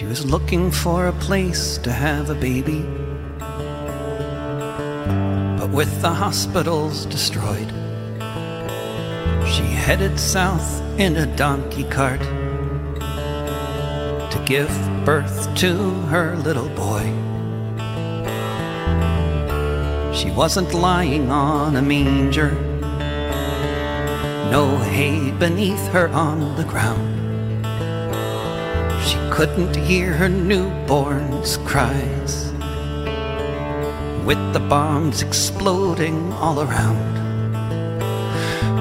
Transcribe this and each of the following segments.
She was looking for a place to have a baby. But with the hospitals destroyed, she headed south in a donkey cart to give birth to her little boy. She wasn't lying on a manger, no hay beneath her on the ground. She couldn't hear her newborn's cries with the bombs exploding all around.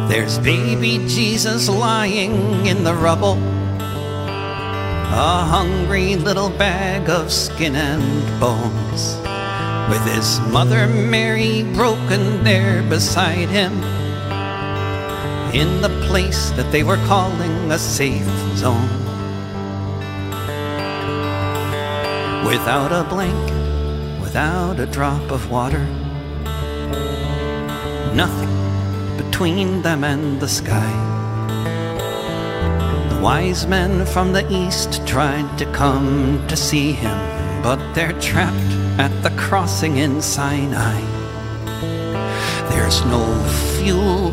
There's baby Jesus lying in the rubble, a hungry little bag of skin and bones, with his mother Mary broken there beside him, in the place that they were calling a safe zone. Without a blanket, without a drop of water, nothing between them and the sky. The wise men from the east tried to come to see him, but they're trapped at the crossing in Sinai. There's no fuel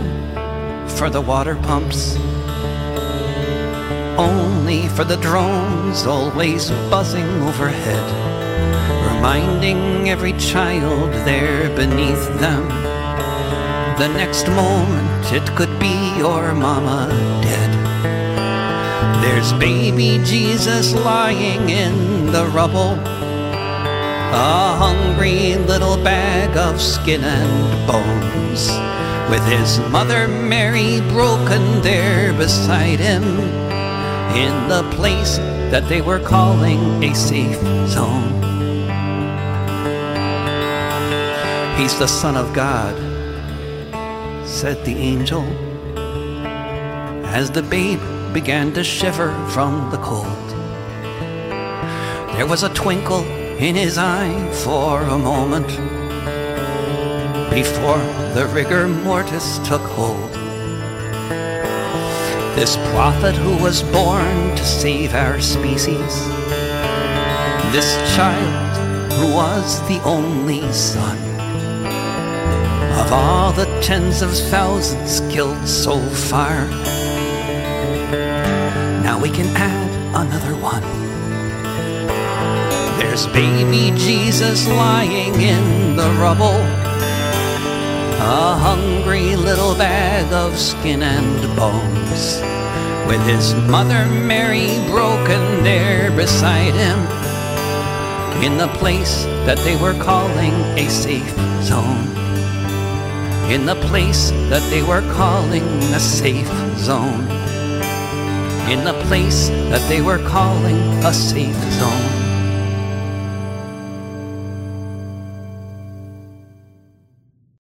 for the water pumps, only for the drones always buzzing overhead, reminding every child there beneath them the next moment it could be your mama dead. There's baby Jesus lying in the rubble, a hungry little bag of skin and bones, with his mother Mary broken there beside him, in the place that they were calling a safe zone. He's the Son of God said the angel, as the babe began to shiver from the cold. There was a twinkle in his eye for a moment before the rigor mortis took hold. This prophet who was born to save our species, this child who was the only son of all the tens of thousands killed so far. Now we can add another one. There's baby Jesus lying in the rubble, a hungry little bag of skin and bones, with his mother Mary broken there beside him, in the place that they were calling a safe zone in the place that they were calling a safe zone. In the place that they were calling a safe zone.